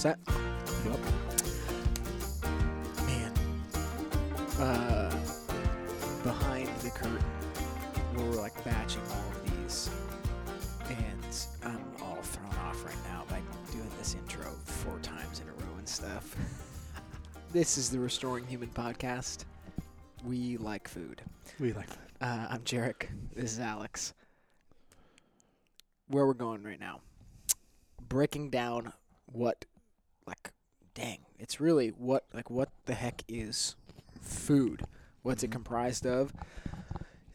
set? Yep. Man. Uh, behind the curtain, we're like batching all of these, and I'm all thrown off right now by doing this intro four times in a row and stuff. this is the Restoring Human podcast. We like food. We like that. Uh, I'm Jarek. This is Alex. Where we're going right now, breaking down what, dang, it's really what, like, what the heck is food? What's it Mhm. comprised of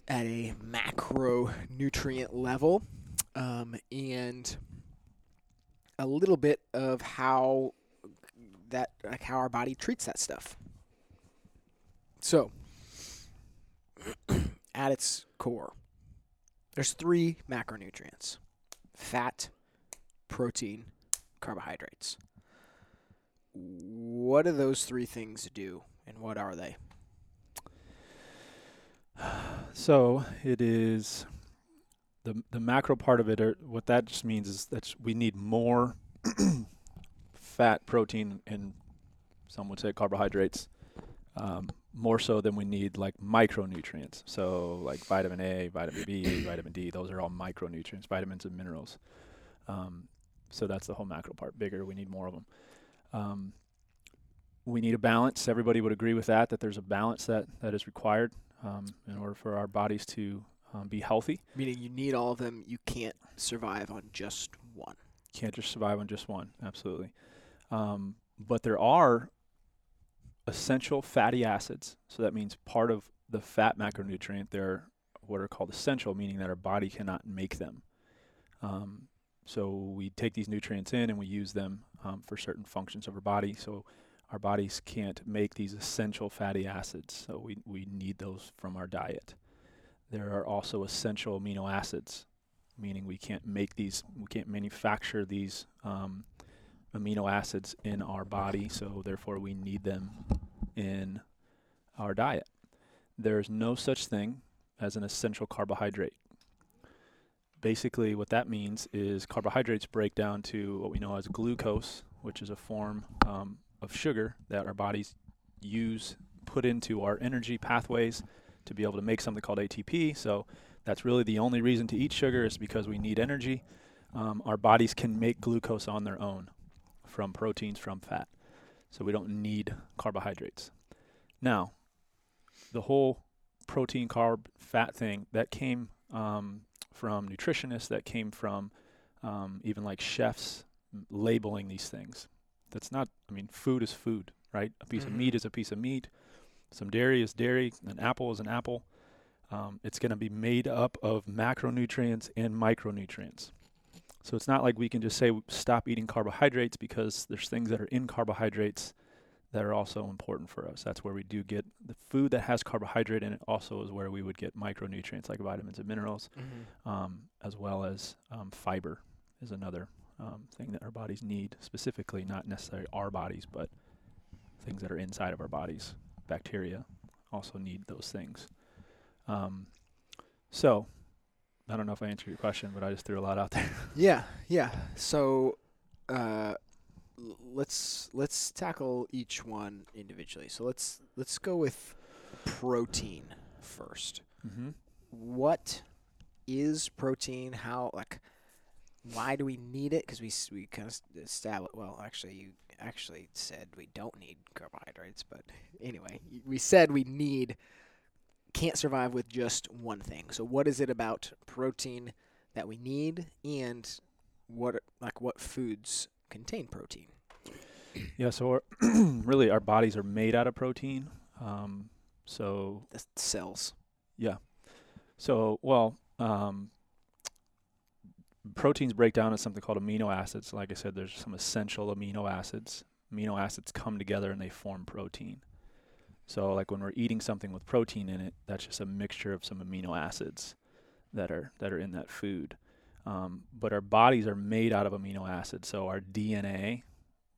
at a macronutrient level, um, and a little bit of how that, like, how our body treats that stuff. So, at its core, there's three macronutrients fat, protein, carbohydrates. What do those three things do, and what are they? So it is the the macro part of it. Or what that just means is that we need more fat, protein, and some would say carbohydrates, um, more so than we need like micronutrients. So like vitamin A, vitamin B, vitamin D. Those are all micronutrients, vitamins and minerals. Um, so that's the whole macro part. Bigger, we need more of them. Um, we need a balance. Everybody would agree with that. That there's a balance that that is required um, in order for our bodies to um, be healthy. Meaning you need all of them. You can't survive on just one. Can't just survive on just one. Absolutely. Um, but there are essential fatty acids. So that means part of the fat macronutrient. They're what are called essential, meaning that our body cannot make them. Um, so we take these nutrients in and we use them um, for certain functions of our body. So our bodies can't make these essential fatty acids. So we, we need those from our diet. There are also essential amino acids, meaning we can't make these, we can't manufacture these um, amino acids in our body. So therefore, we need them in our diet. There's no such thing as an essential carbohydrate. Basically, what that means is carbohydrates break down to what we know as glucose, which is a form um, of sugar that our bodies use, put into our energy pathways to be able to make something called ATP. So that's really the only reason to eat sugar is because we need energy. Um, our bodies can make glucose on their own from proteins from fat. So we don't need carbohydrates. Now, the whole protein, carb, fat thing that came um, from nutritionists, that came from um, even like chefs labeling these things. That's not, I mean, food is food, right? A piece of Mhm. meat is a piece of meat. Some dairy is dairy. An apple is an apple. Um, it's going to be made up of macronutrients and micronutrients. So it's not like we can just say stop eating carbohydrates because there's things that are in carbohydrates that are also important for us. That's where we do get the food that has carbohydrate in it. Also, is where we would get micronutrients like vitamins and minerals, um, as well as um, fiber is another um, thing that our bodies need specifically, not necessarily our bodies, but things that are inside of our bodies. Bacteria also need those things. Um, so, I don't know if I answered your question, but I just threw a lot out there. Yeah, yeah. So, uh, let's let's tackle each one individually. So let's let's go with protein first. mm-hmm. What is protein? How like why do we need it? Because we we kind of established. Well, actually, you actually said we don't need carbohydrates, but anyway, we said we need can't survive with just one thing. So what is it about protein that we need, and what like what foods contain protein? Yeah, so our really our bodies are made out of protein. Um, so The cells. yeah, so well, um, proteins break down into something called amino acids. Like I said, there's some essential amino acids. Amino acids come together and they form protein. So like when we're eating something with protein in it, that's just a mixture of some amino acids that are that are in that food. Um, but our bodies are made out of amino acids. So our DNA,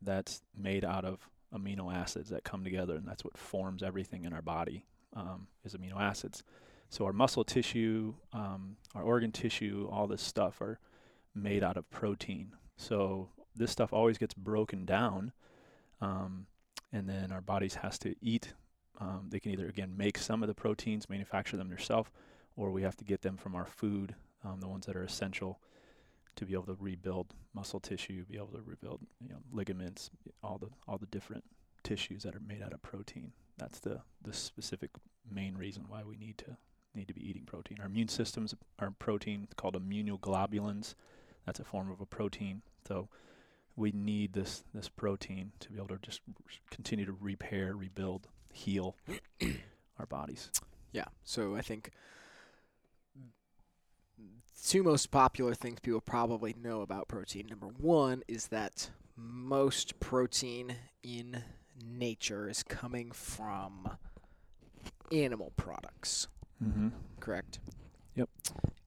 that's made out of amino acids that come together, and that's what forms everything in our body um, is amino acids. So our muscle tissue, um, our organ tissue, all this stuff are made out of protein. So this stuff always gets broken down, um, and then our bodies has to eat. Um, they can either again make some of the proteins, manufacture them yourself, or we have to get them from our food, um, the ones that are essential to be able to rebuild muscle tissue, be able to rebuild you know ligaments, all the all the different tissues that are made out of protein. That's the the specific main reason why we need to need to be eating protein. Our immune systems are protein called immunoglobulins. That's a form of a protein. So we need this this protein to be able to just continue to repair, rebuild, heal our bodies. Yeah. So I think two most popular things people probably know about protein. Number one is that most protein in nature is coming from animal products. Mm-hmm. Correct. Yep.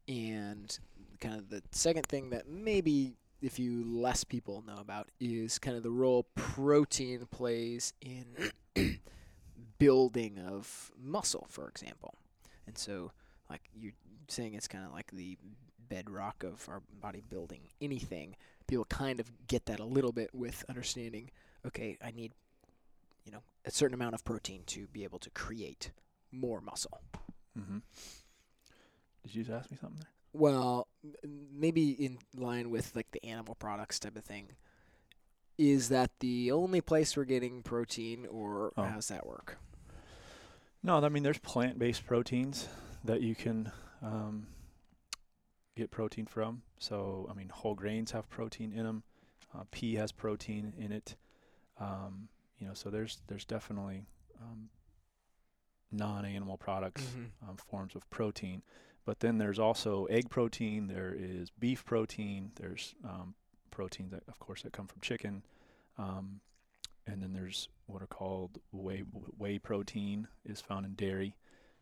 And kind of the second thing that maybe if you less people know about is kind of the role protein plays in building of muscle, for example. And so, like you're saying, it's kind of like the bedrock of our body building anything. People kind of get that a little bit with understanding. Okay, I need, you know, a certain amount of protein to be able to create more muscle. Mm-hmm. Did you just ask me something there? Well, maybe in line with like the animal products type of thing. Is that the only place we're getting protein, or Oh. how's that work? No, I mean there's plant-based proteins that you can um, get protein from. So I mean whole grains have protein in them. Uh, pea has protein in it. Um, you know, so there's there's definitely um, non-animal products um, forms of protein. But then there's also egg protein. There is beef protein. There's um, proteins that, of course, that come from chicken. Um, and then there's what are called whey whey protein is found in dairy.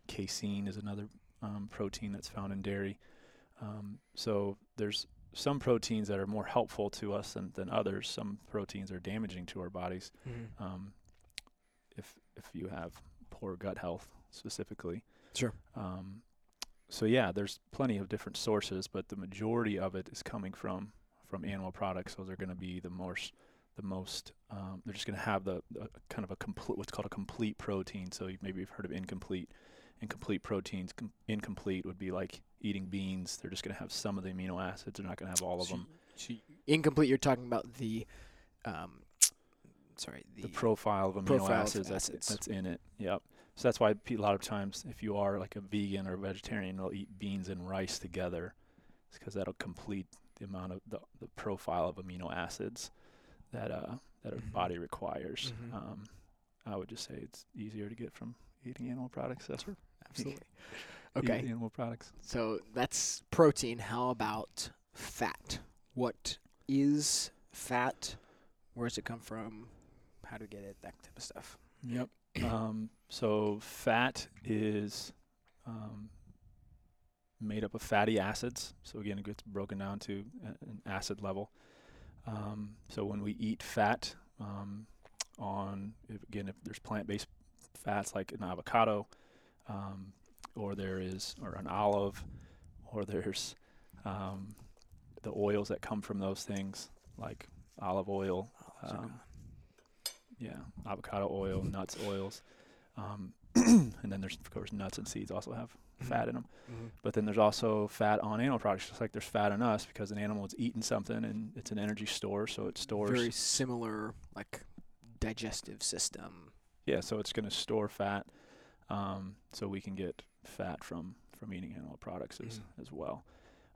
Casein is another um, protein that's found in dairy. Um, so there's some proteins that are more helpful to us than, than others. Some proteins are damaging to our bodies. Mm-hmm. Um, if if you have poor gut health specifically. Sure. Um, so yeah, there's plenty of different sources, but the majority of it is coming from from animal products. Those are going to be the most the most. Um, they're just going to have the, the kind of a complete what's called a complete protein. So you, maybe you've heard of incomplete. Incomplete proteins. Com- incomplete would be like eating beans. They're just going to have some of the amino acids. They're not going to have all of So them. so incomplete. You're talking about the, um, sorry, the, the profile of amino profile of acids, that's, that's in it. Yep. So that's why a lot of times, if you are like a vegan or a vegetarian, they'll eat beans and rice together, because that'll complete the amount of the, the profile of amino acids that uh that our Mhm. body requires. Mhm. Um, I would just say it's easier to get from eating animal products. That's sure. Absolutely. Okay. animal products. So that's protein. How about fat? What is fat? Where does it come from? How do we get it? That type of stuff. Yep. um, so fat is um, made up of fatty acids. So again, it gets broken down to an acid level. Um, so when we eat fat, um, on if, again, if there's plant-based fats like an avocado, um, or there is, or an olive, or there's um, the oils that come from those things like olive oil, Um, yeah, avocado oil, nuts oils, um, and then there's of course nuts and seeds also have fat in them. Mhm. But then there's also fat on animal products, just like there's fat on us because an animal is eating something and it's an energy store, so it stores. Very similar, like digestive system. yeah, so it's going to store fat, um, so we can get fat from from eating animal products as Mhm. as well.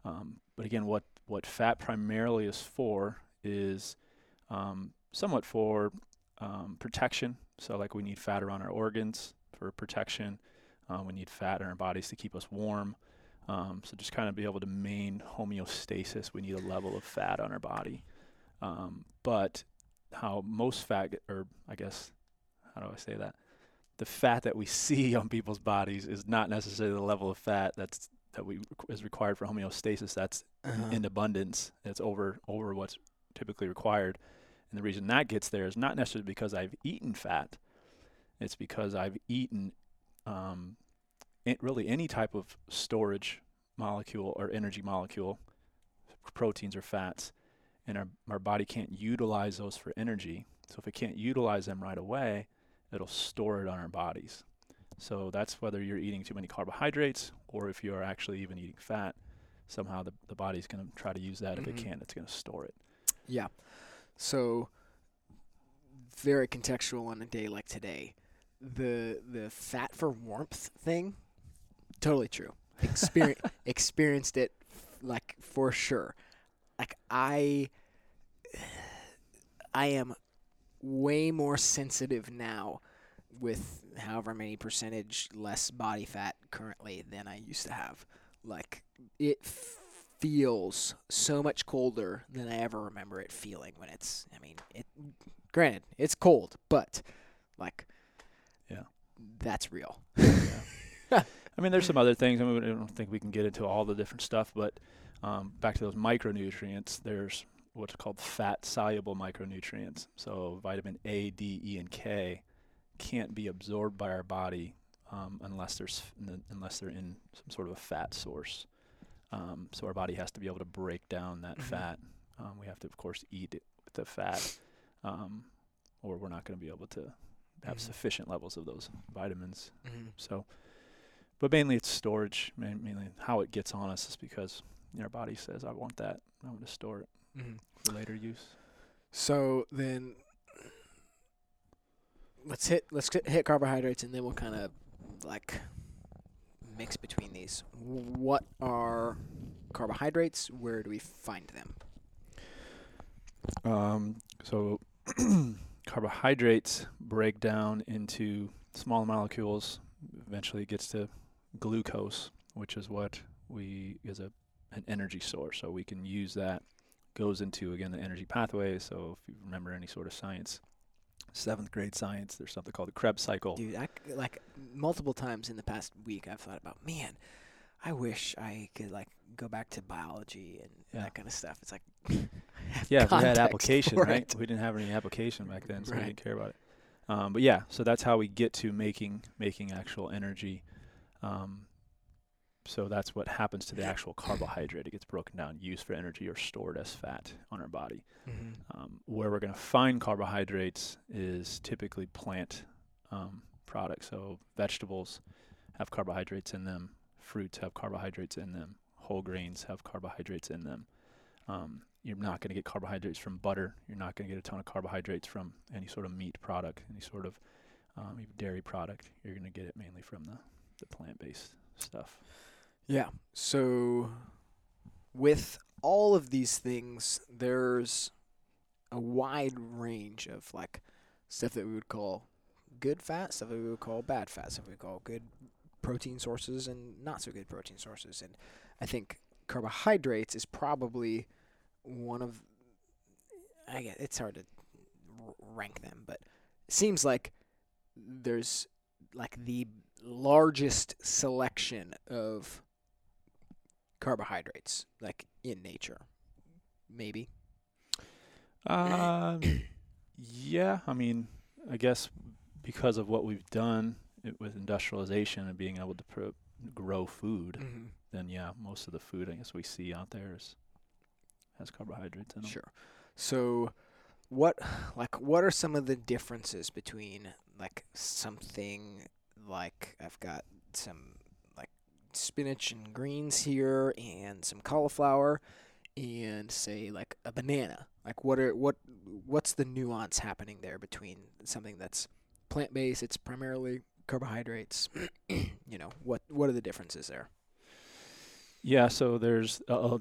Um, but again, what what fat primarily is for is um, somewhat for um, protection. So like we need fat around our organs for protection. Um, we need fat in our bodies to keep us warm. Um, so just kind of be able to maintain homeostasis. We need a level of fat on our body. Um, but how most fat, or I guess, how do I say that? The fat that we see on people's bodies is not necessarily the level of fat that's that we is required for homeostasis. That's Uh-huh. in abundance. It's over over what's typically required. And the reason that gets there is not necessarily because I've eaten fat. It's because I've eaten um, really any type of storage molecule or energy molecule, proteins or fats, and our our body can't utilize those for energy. So if it can't utilize them right away, it'll store it on our bodies. So that's whether you're eating too many carbohydrates or if you are actually even eating fat. Somehow the the body's going to try to use that. If it Mhm. can, it's going to store it. Yeah. So very contextual on a day like today. The the fat for warmth thing, totally true. Experience experienced it like for sure. Like I I am way more sensitive now with however many percentage less body fat currently than I used to have. Like it feels so much colder than I ever remember it feeling when it's I mean, it granted, it's cold, but like Yeah. That's real. yeah. I mean, there's some other things. I, mean, I don't think we can get into all the different stuff, but um, back to those micronutrients, there's what's called fat soluble micronutrients. So vitamin A, D, E, and K can't be absorbed by our body um, unless there's unless they're in some sort of a fat source. Um, so our body has to be able to break down that Mhm. fat. Um, we have to, of course, eat it with the fat, um, or we're not going to be able to have Mhm. sufficient levels of those vitamins. Mm-hmm. So, but mainly it's storage. Mainly how it gets on us is because our body says, "I want that. I want to store it Mm-hmm. for later use." So then, let's hit let's hit- hit carbohydrates, and then we'll kind of like mix between these. What are carbohydrates? Where do we find them? Um, so carbohydrates break down into small molecules. Eventually, it gets to glucose, which is what we is a an energy source. So we can use that. Goes into again the energy pathway. So if you remember any sort of science, seventh grade science, there's something called the Krebs cycle. Dude, I like multiple times in the past week, I've thought about, man, I wish I could like go back to biology and Yeah. that kind of stuff. It's like, Yeah, if we had application, right? We didn't have any application back then, so we didn't care about it. Um, but yeah, so that's how we get to making making actual energy. Um, so that's what happens to the actual carbohydrate. It gets broken down, used for energy, or stored as fat on our body. Mhm. Um, where we're going to find carbohydrates is typically plant um, products. So vegetables have carbohydrates in them, fruits have carbohydrates in them, whole grains have carbohydrates in them. Um, you're not going to get carbohydrates from butter. You're not going to get a ton of carbohydrates from any sort of meat product, any sort of um, dairy product. You're going to get it mainly from the, the plant-based stuff. Yeah. So with all of these things, there's a wide range of like stuff that we would call good fat, stuff that we would call bad fat, stuff we call good protein sources and not so good protein sources. And I think carbohydrates is probably one of I get it's hard to rank them, but seems like there's like the largest selection of carbohydrates like in nature maybe Um, yeah, I mean, I guess because of what we've done it, with industrialization and being able to pro- grow food, mm-hmm. then yeah, most of the food I guess we see out there is has carbohydrates in them. sure so what like what are some of the differences between like something like i've got some spinach and greens here and some cauliflower and say like a banana like what are what what's the nuance happening there between something that's plant based it's primarily carbohydrates you know what what are the differences there Yeah, so there's uh, uh,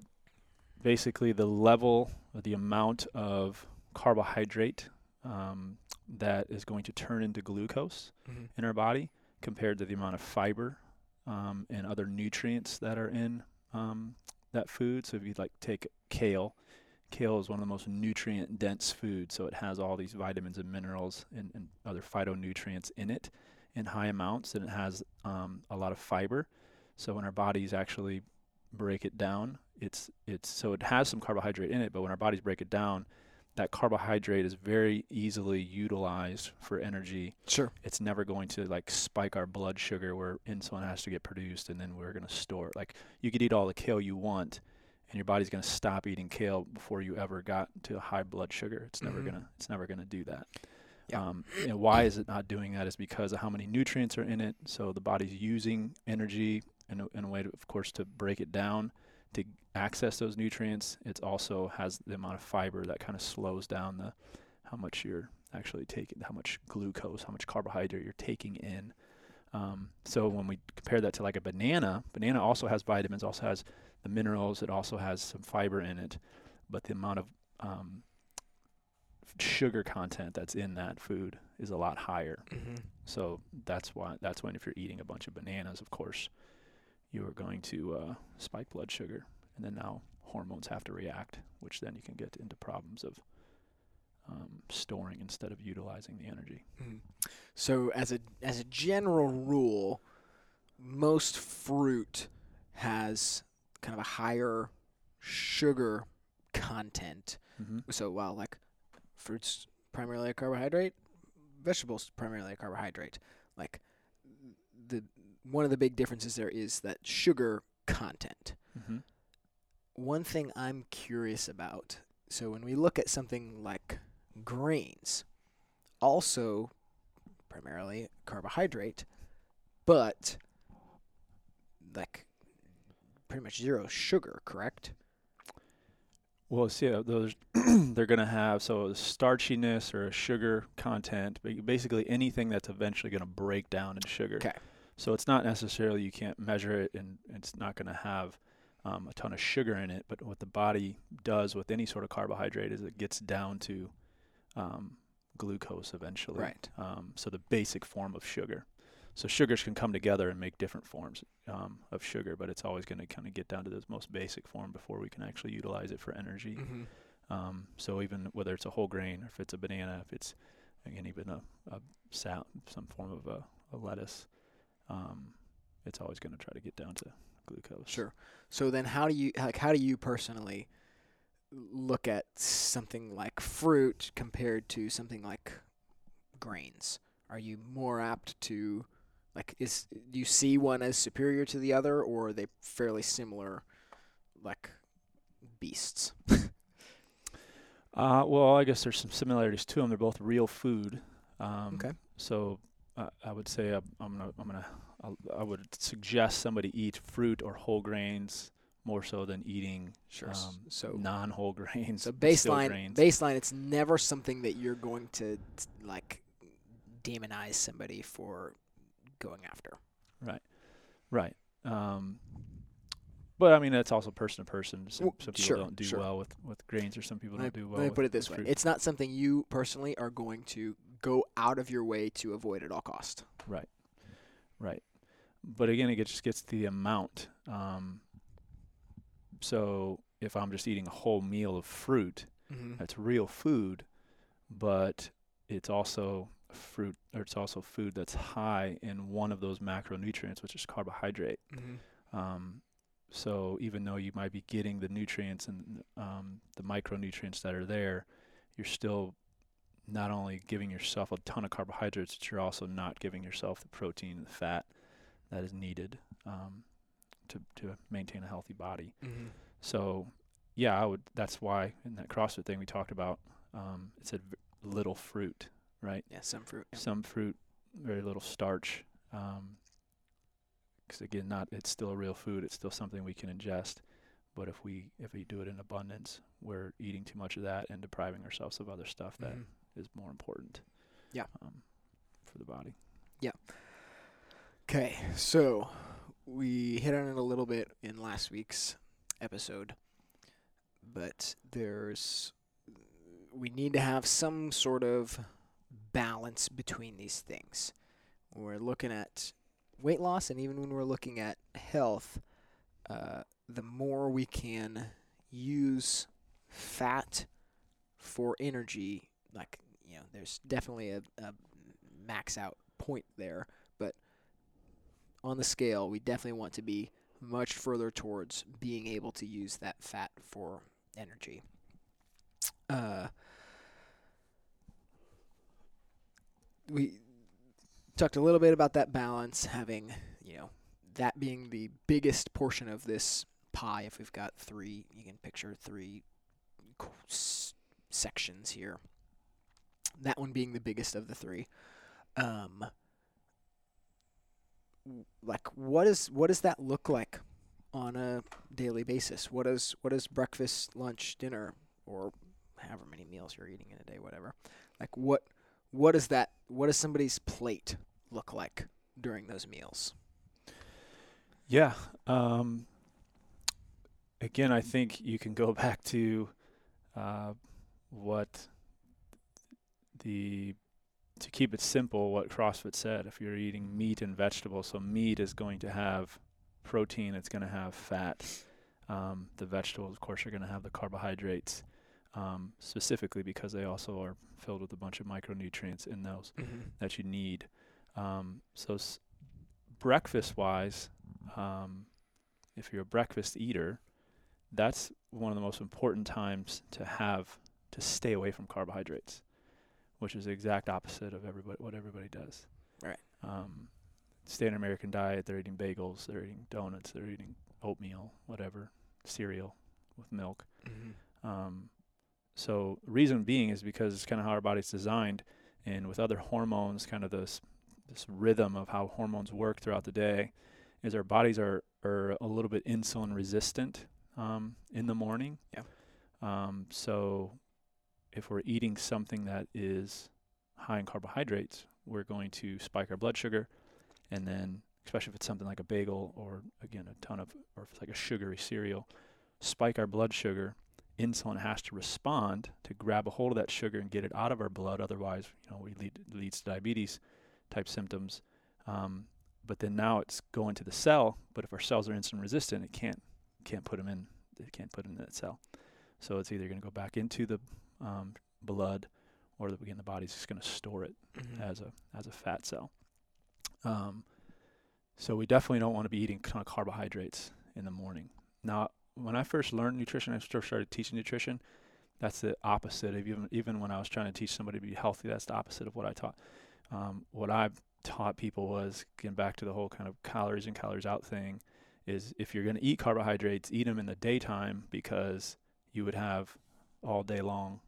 basically the level, or the amount of carbohydrate um, that is going to turn into glucose mm-hmm. in our body compared to the amount of fiber um, and other nutrients that are in um, that food. So if you like take kale, kale is one of the most nutrient dense foods. So it has all these vitamins and minerals and, and other phytonutrients in it in high amounts, and it has um, a lot of fiber. So when our bodies actually break it down, it's it's so it has some carbohydrate in it, but when our bodies break it down, that carbohydrate is very easily utilized for energy sure it's never going to like spike our blood sugar where insulin has to get produced and then we're going to store it. Like you could eat all the kale you want and your body's going to stop eating kale before you ever got to high blood sugar. It's never Mhm. gonna it's never gonna do that. Yeah. Um, and why is it not doing that? Is because of how many nutrients are in it. So the body's using energy in a, in a way, to, of course, to break it down to access those nutrients. It also has the amount of fiber that kind of slows down the how much you're actually taking, how much glucose, how much carbohydrate you're taking in. Um, so when we compare that to like a banana, banana also has vitamins, also has the minerals. It also has some fiber in it, but the amount of um, sugar content that's in that food is a lot higher. Mm-hmm. So that's why that's when if you're eating a bunch of bananas, of course, you are going to uh, spike blood sugar, and then now hormones have to react, which then you can get into problems of um, storing instead of utilizing the energy. Mhm. So as a as a general rule, most fruit has kind of a higher sugar content. Mm-hmm. So while like fruits primarily a carbohydrate, vegetables primarily a carbohydrate. Like the one of the big differences there is that sugar content. Mm-hmm. One thing I'm curious about. So when we look at something like grains, also primarily carbohydrate, but like pretty much zero sugar, correct? Well, see, uh, those they're going to have so starchiness or a sugar content, ba- basically anything that's eventually going to break down in sugar. 'Kay. So it's not necessarily you can't measure it, and it's not going to have um, a ton of sugar in it. But what the body does with any sort of carbohydrate is it gets down to um, glucose eventually. Right. Um, so the basic form of sugar. So sugars can come together and make different forms um, of sugar, but it's always going to kind of get down to this most basic form before we can actually utilize it for energy. Mm-hmm. Um, so even whether it's a whole grain, or if it's a banana, if it's again even a, a sal- some form of a, a lettuce, um, it's always going to try to get down to glucose. Sure. So then, how do you like? How do you personally look at something like fruit compared to something like grains? Are you more apt to like? Is do you see one as superior to the other, or are they fairly similar, like beasts? Uh, well, I guess there's some similarities to them. They're both real food. Um, Okay. So uh, I would say I'm, I'm gonna I'm gonna I'll, I would suggest somebody eat fruit or whole grains more so than eating Sure. um, so non-whole grains. so baseline grains. baseline, it's never something that you're going to like demonize somebody for going after. Right. Right. Um, but I mean, that's also person to person. Some, Well, some people sure, don't do sure. well with, with grains, or some people Let don't do well. Let me with, put it this way: fruit. it's not something you personally are going to go out of your way to avoid at all cost. right. Right. But again, it just gets to the amount. Um, so if I'm just eating a whole meal of fruit, Mm-hmm. that's real food, but it's also fruit, or it's also food that's high in one of those macronutrients, which is carbohydrate. Mm-hmm. Um, so even though you might be getting the nutrients and um, the micronutrients that are there, you're still not only giving yourself a ton of carbohydrates, but you're also not giving yourself the protein and the fat that is needed um, to to maintain a healthy body. Mm-hmm. So yeah, I would. That's why in that CrossFit thing we talked about, um, it said v- little fruit, right? Yeah, some fruit. yeah. some fruit, very little starch. Because again, not it's still a real food. It's still something we can ingest. But if we if we do it in abundance, we're eating too much of that and depriving ourselves of other stuff that Mhm. is more important. Yeah. Um, for the body. Yeah. Okay, so we hit on it a little bit in last week's episode, but there's we need to have some sort of balance between these things. We're looking at weight loss, and even when we're looking at health, uh, the more we can use fat for energy, like you know, there's definitely a, a max out point there, but on the scale, we definitely want to be much further towards being able to use that fat for energy. Uh, we talked a little bit about that balance, having, you know, that being the biggest portion of this pie, if we've got three, you can picture three sections here. That one being the biggest of the three. Um, like what is what does that look like on a daily basis? What is what is breakfast, lunch, dinner, or however many meals you're eating in a day, whatever. Like what what does that what does somebody's plate look like during those meals? Yeah. Um, again, I think you can go back to uh, what the to keep it simple, what CrossFit said. If you're eating meat and vegetables, so meat is going to have protein, it's going to have fat. Um, the vegetables, of course, are going to have the carbohydrates, um, specifically because they also are filled with a bunch of micronutrients in those that you need. Um, so, s- breakfast wise, um, if you're a breakfast eater, that's one of the most important times to have to stay away from carbohydrates, which is the exact opposite of everybody what everybody does. Right. Um, standard American diet, they're eating bagels, they're eating donuts, they're eating oatmeal, whatever, cereal with milk. Mm-hmm. Um, so reason being is because it's kind of how our body's designed, and with other hormones, kind of this this rhythm of how hormones work throughout the day, is our bodies are are a little bit insulin resistant um, in the morning. Yeah. Um, so if we're eating something that is high in carbohydrates, we're going to spike our blood sugar, and then especially if it's something like a bagel or again a ton of or if it's like a sugary cereal, spike our blood sugar insulin has to respond to grab a hold of that sugar and get it out of our blood. Otherwise, you know, we lead leads to diabetes type symptoms. Um, but then now it's going to the cell. But if our cells are insulin resistant, it can't can't put them in. It can't put it in that cell. So it's either going to go back into the um, blood, or the, again the body's just going to store it Mm-hmm. as a as a fat cell. Um, so we definitely don't want to be eating kind of carbohydrates in the morning. Now, when I first learned nutrition, I first started teaching nutrition. That's the opposite of even even when I was trying to teach somebody to be healthy. That's the opposite of what I taught. Um, what I've taught people was getting back to the whole kind of calories and calories out thing. Is if you're going to eat carbohydrates, eat them in the daytime because you would have all day long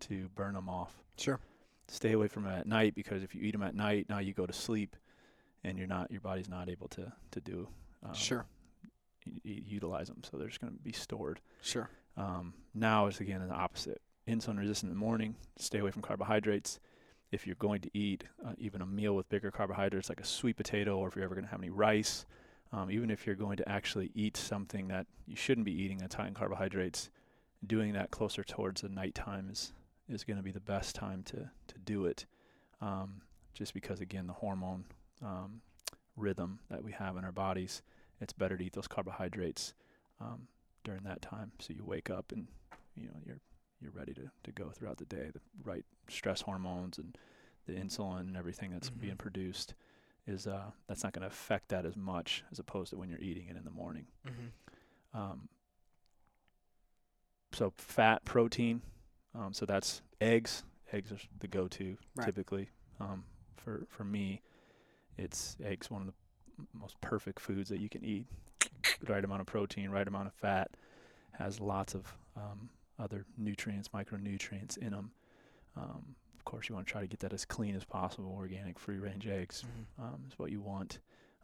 to burn them off Sure. stay away from it at night because if you eat them at night, now you go to sleep, and you're not your body's not able to to do um, sure. Utilize them, so they're just going to be stored. Sure. Um, now it's again the opposite. Insulin resistant in the morning. Stay away from carbohydrates. If you're going to eat uh, even a meal with bigger carbohydrates, like a sweet potato, or if you're ever going to have any rice, um, even if you're going to actually eat something that you shouldn't be eating that's high in carbohydrates, doing that closer towards the nighttime is is going to be the best time to to do it. Um, just because again the hormone um, rhythm that we have in our bodies, it's better to eat those carbohydrates um, during that time, so you wake up and you know you're you're ready to, to go throughout the day. The right stress hormones and the insulin and everything that's Mhm. being produced is uh, that's not going to affect that as much as opposed to when you're eating it in the morning. Mm-hmm. Um, so fat, protein. Um, so that's eggs. Eggs are the go-to Right. typically. Um, for for me, it's eggs. One of the most perfect foods that you can eat. Right amount of protein, right amount of fat. Has lots of um, other nutrients, micronutrients in them. Um, of course, you want to try to get that as clean as possible. Organic, free-range eggs Mm-hmm. um, is what you want.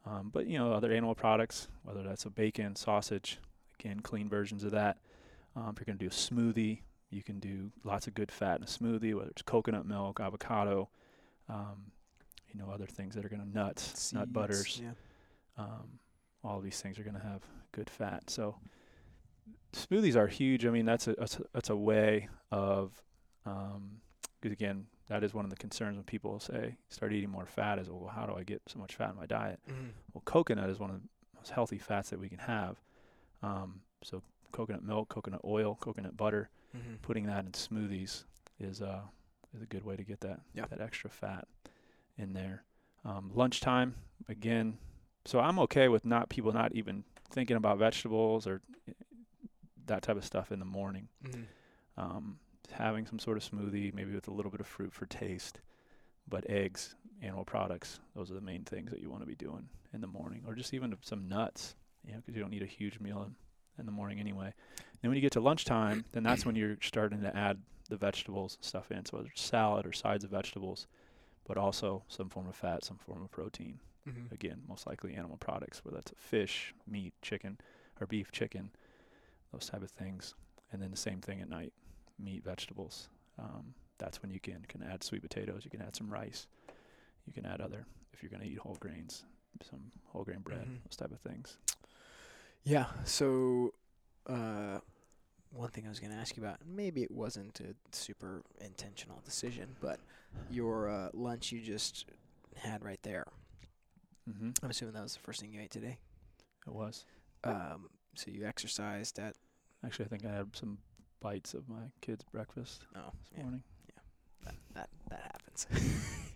Um, but you know, other animal products, whether that's a bacon, sausage, again, clean versions of that. Um, if you're going to do a smoothie, you can do lots of good fat in a smoothie, whether it's coconut milk, avocado, um, you know, other things that are going to nuts, nut butters. Yeah. Um, all these things are going to have good fat. So smoothies are huge. I mean, that's a that's a, that's a way of, um again, that is one of the concerns when people say start eating more fat. Is well, how do I get so much fat in my diet? Mm-hmm. Well, coconut is one of the most healthy fats that we can have. Um, so coconut milk, coconut oil, coconut butter, Mm-hmm. putting that in smoothies is uh is a good way to get that Yeah. that extra fat in there. Um, lunchtime again. So I'm okay with not people not even thinking about vegetables or eh, that type of stuff in the morning. Mm-hmm. Um, having some sort of smoothie, maybe with a little bit of fruit for taste, but eggs, animal products, those are the main things that you want to be doing in the morning, or just even some nuts, you know, because you don't need a huge meal in, in the morning anyway. Then when you get to lunchtime, then that's when you're starting to add the vegetables and stuff in. So whether it's salad or sides of vegetables, but also some form of fat, some form of protein. Mm-hmm. Again, most likely animal products, whether that's a fish, meat, chicken, or beef, chicken, those type of things. And then the same thing at night, meat, vegetables. Um, that's when you can can add sweet potatoes. You can add some rice. You can add other if you're going to eat whole grains, some whole grain bread, Mhm. those type of things. Yeah. So, uh, one thing I was going to ask you about, maybe it wasn't a super intentional decision, but your uh, lunch you just had right there. Mm-hmm. I'm assuming that was the first thing you ate today. It was Um, so you exercised at actually. I think I had some bites of my kids' breakfast oh this yeah, morning. that that that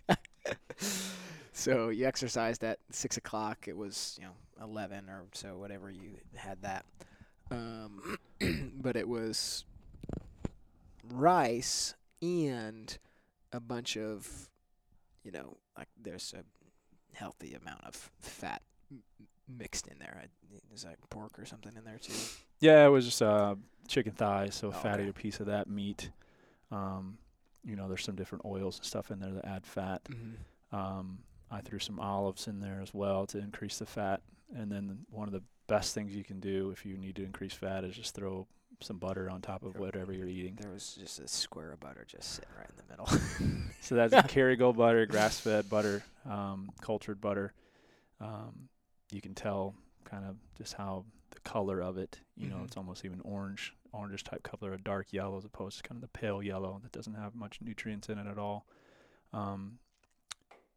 happens. so you exercised at six o'clock. It was you know eleven or so, whatever you had that. Um, but it was rice and a bunch of, you know, like there's a healthy amount of fat m- mixed in there. I, is that pork or something in there too? Yeah, it was just uh, chicken thighs, so a Oh, fattier okay. piece of that meat. Um, you know, there's some different oils and stuff in there that add fat. Mm-hmm. Um, I threw some olives in there as well to increase the fat. And then one of the best things you can do if you need to increase fat is just throw some butter on top of whatever you're eating. There was just a square of butter just sitting right in the middle. So that's Kerrygold butter, grass-fed butter, um, cultured butter. Um, you can tell kind of just how the color of it. You know, Mhm. it's almost even orange, orangish type color, a dark yellow as opposed to kind of the pale yellow that doesn't have much nutrients in it at all. Um,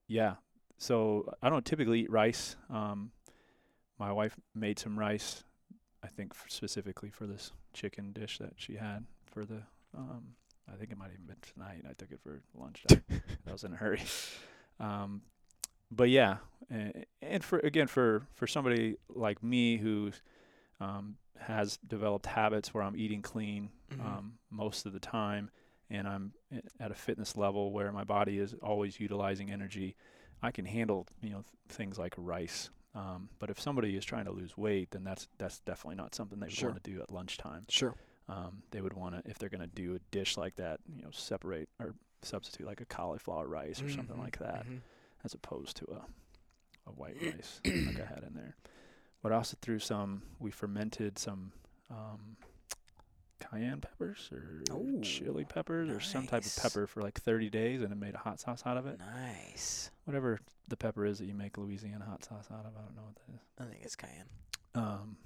yeah. So I don't typically eat rice. Um, my wife made some rice, I think f specifically for this chicken dish that she had for the. Um, I think it might have even been tonight. I took it for lunch. I was in a hurry. Um, but yeah, and, and for again for for somebody like me who um, has developed habits where I'm eating clean Mhm. um, most of the time, and I'm at a fitness level where my body is always utilizing energy, I can handle you know th- things like rice. Um, but if somebody is trying to lose weight, then that's that's definitely not something they would Sure. want to do at lunchtime. Sure. Um, they would want to if they're going to do a dish like that, you know, separate or substitute like a cauliflower rice or something Mhm, like that mhm. as opposed to a a white rice like I had in there. But I also threw some. We fermented some um, cayenne peppers or Ooh, chili peppers or some type of pepper for like 30 days, and it made a hot sauce out of it. Nice. Whatever the pepper is that you make Louisiana hot sauce out of, I don't know what that is. I think it's cayenne. Um,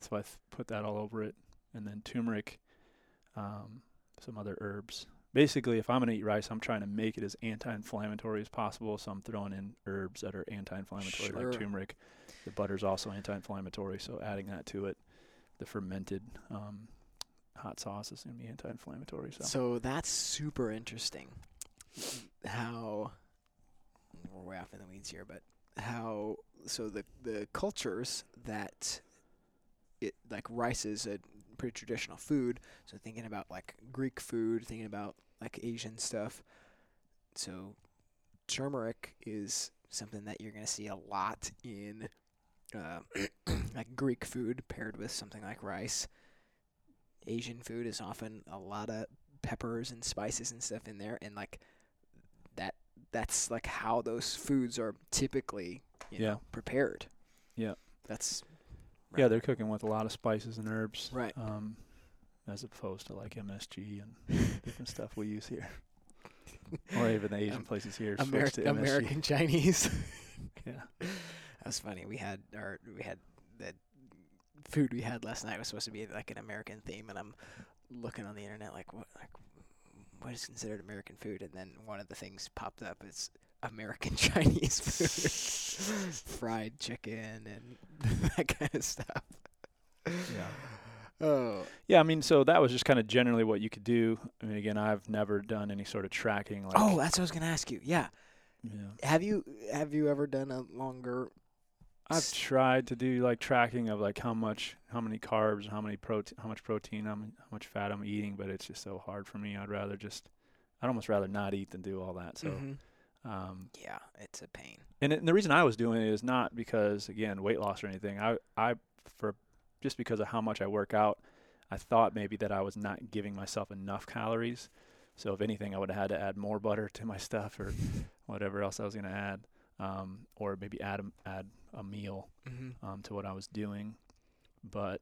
so I th- put that all over it, and then turmeric, um, some other herbs. Basically, if I'm gonna eat rice, I'm trying to make it as anti-inflammatory as possible. So I'm throwing in herbs that are anti-inflammatory, Sure. like turmeric. The butter's also anti-inflammatory, so adding that to it, the fermented um, hot sauce is gonna be anti-inflammatory. So, So that's super interesting. How we're way off in the weeds here, but how so the the cultures that it like rice is a pretty traditional food. So thinking about like Greek food, thinking about like Asian stuff. So turmeric is something that you're gonna see a lot in uh, like Greek food paired with something like rice. Asian food is often a lot of peppers and spices and stuff in there, and like that. That's like how those foods are typically, you Yeah. know, prepared. Yeah. That's yeah, they're cooking with a lot of spices and herbs, Right. Um, as opposed to like MSG and different stuff we use here, or even the Asian Um, places here. to American MSG. American Chinese. Yeah. That was funny. We had our we had the food we had last night was supposed to be like an American theme, and I'm looking on the internet like what like what is considered American food, and then one of the things popped up. It's American Chinese food, fried chicken and that kind of stuff. Yeah. Oh. Yeah, I mean, so that was just kind of generally what you could do. I mean, again, I've never done any sort of tracking. Like, Oh, that's what I was gonna ask you. Yeah. yeah. Have you have you ever done a longer? I've tried to do like tracking of like how much, how many carbs, how many protein, how much protein, I'm, how much fat I'm eating, but it's just so hard for me. I'd rather just, I'd almost rather not eat than do all that. So, Mhm. um, Yeah, it's a pain. and, it, and the reason I was doing it is not because again weight loss or anything. I I for just because of how much I work out, I thought maybe that I was not giving myself enough calories. So if anything, I would have had to add more butter to my stuff or whatever else I was going to add, um, or maybe add a, add a meal Mm-hmm. um, to what I was doing. But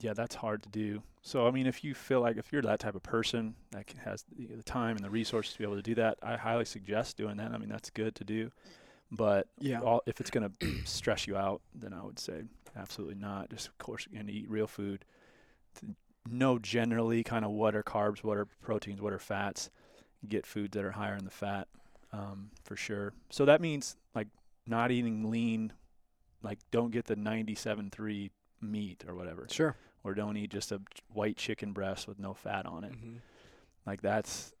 yeah, that's hard to do. So I mean, if you feel like if you're that type of person that can, has the, the time and the resources to be able to do that, I highly suggest doing that. I mean, that's good to do. But Yeah. all, if it's going to stress you out, then I would say absolutely not. Just of course, and eat real food. To know generally kind of what are carbs, what are proteins, what are fats. Get foods that are higher in the fat, um, for sure. So that means like not eating lean, like don't get the 97.3 meat or whatever, Sure. or don't eat just a white chicken breast with no fat on it. Mm-hmm. Like that's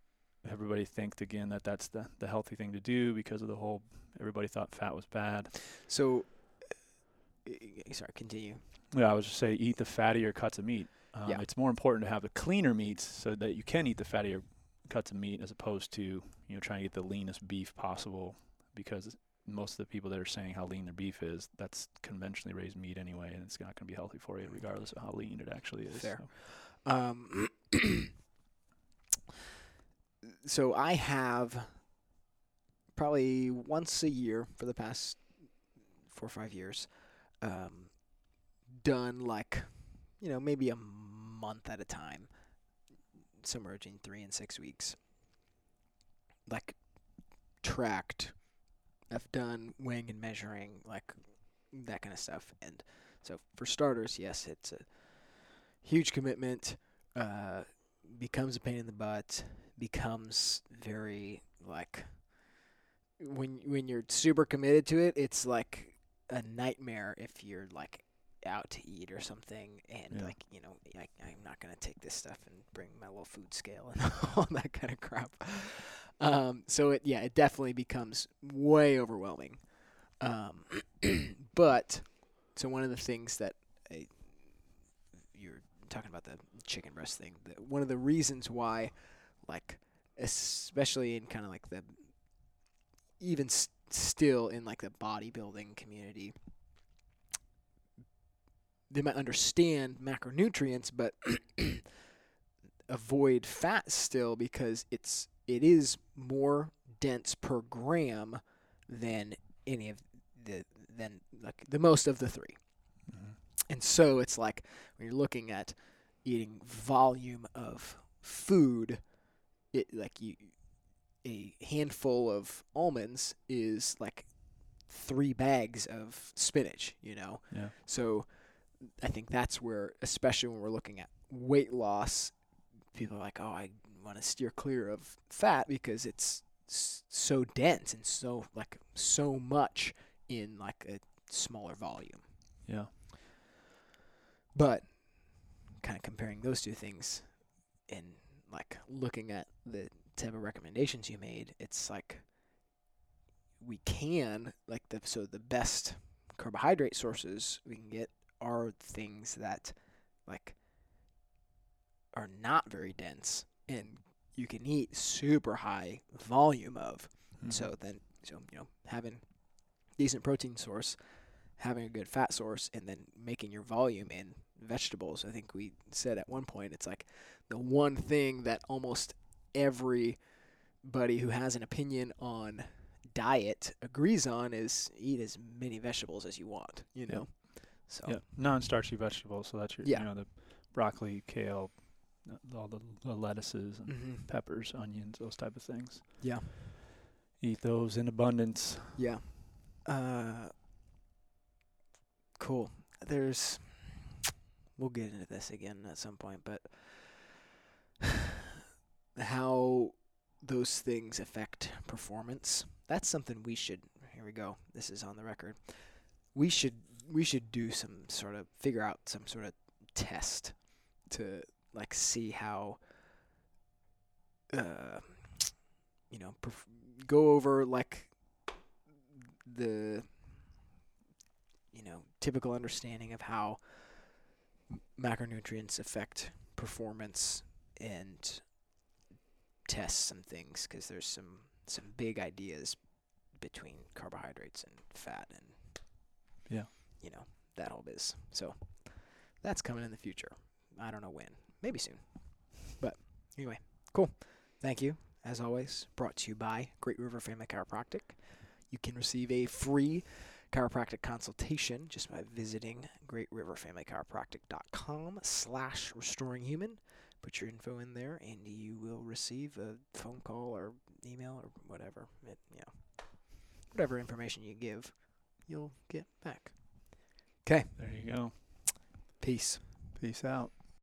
everybody thinks again that that's the the healthy thing to do because of the whole everybody thought fat was bad. So, uh, sorry, continue. Yeah, I was just say eat the fattier cuts of meat. Um, Yeah. It's more important to have the cleaner meats so that you can eat the fattier cuts of meat as opposed to you know trying to get the leanest beef possible because most of the people that are saying how lean their beef is that's conventionally raised meat anyway and it's not going to be healthy for you regardless of how lean it actually is. Fair. so. Um, so I have probably once a year for the past four or five years um, done like, you know, maybe a month at a time, somewhere between three and six weeks. Like tracked. I've done weighing and measuring, like that kind of stuff. And so for starters, yes, it's a huge commitment. Uh, becomes a pain in the butt. Becomes very like when when you're super committed to it, it's like a nightmare if you're like out to eat or something and Yeah. like you know I, i'm not going to take this stuff and bring my little food scale and all that kind of crap um, so it yeah it definitely becomes way overwhelming um, but so one of the things that I, you're talking about the chicken breast thing the, one of the reasons why like especially in kind of like the even s- still in like the bodybuilding community they might understand macronutrients but avoid fat still because it's it is more dense per gram than any of the than like the most of the three Mhm. and so it's like when you're looking at eating volume of food, it like you a handful of almonds is like three bags of spinach, you know. Yeah. So I think that's where especially when we're looking at weight loss, people are like, "Oh, I want to steer clear of fat because it's so dense and so like so much in like a smaller volume." Yeah. But kind of comparing those two things and like looking at the type of recommendations you made, it's like we can like the so the best carbohydrate sources we can get are things that like are not very dense and you can eat super high volume of. Mhm. So then, so you know, having decent protein source, having a good fat source, and then making your volume in vegetables. I think we said at one point it's like the one thing that almost everybody who has an opinion on diet agrees on is eat as many vegetables as you want. You know, so Yeah, non-starchy vegetables. So that's your, Yeah. you know, the broccoli, kale, uh, all the, the lettuces and hmm peppers, onions, those type of things. Yeah. Eat those in abundance. Yeah. Uh, cool. There's. We'll get into this again at some point, but how those things affect performance. That's something we should. Here we go. This is on the record. We should we should do some sort of figure out some sort of test to like see how uh you know perf- go over like the you know typical understanding of how macronutrients affect performance and test some things because there's some some big ideas between carbohydrates and fat and Yeah. You know that whole biz so That's coming in the future. I don't know when. Maybe soon. But anyway, cool. Thank you. As always, brought to you by Great River Family Chiropractic. You can receive a free chiropractic consultation just by visiting greatriverfamilychiropractic.com slash restoring human. Put your info in there and you will receive a phone call or email or whatever. It, you know, whatever information you give, you'll get back. There you go. Peace. Peace out.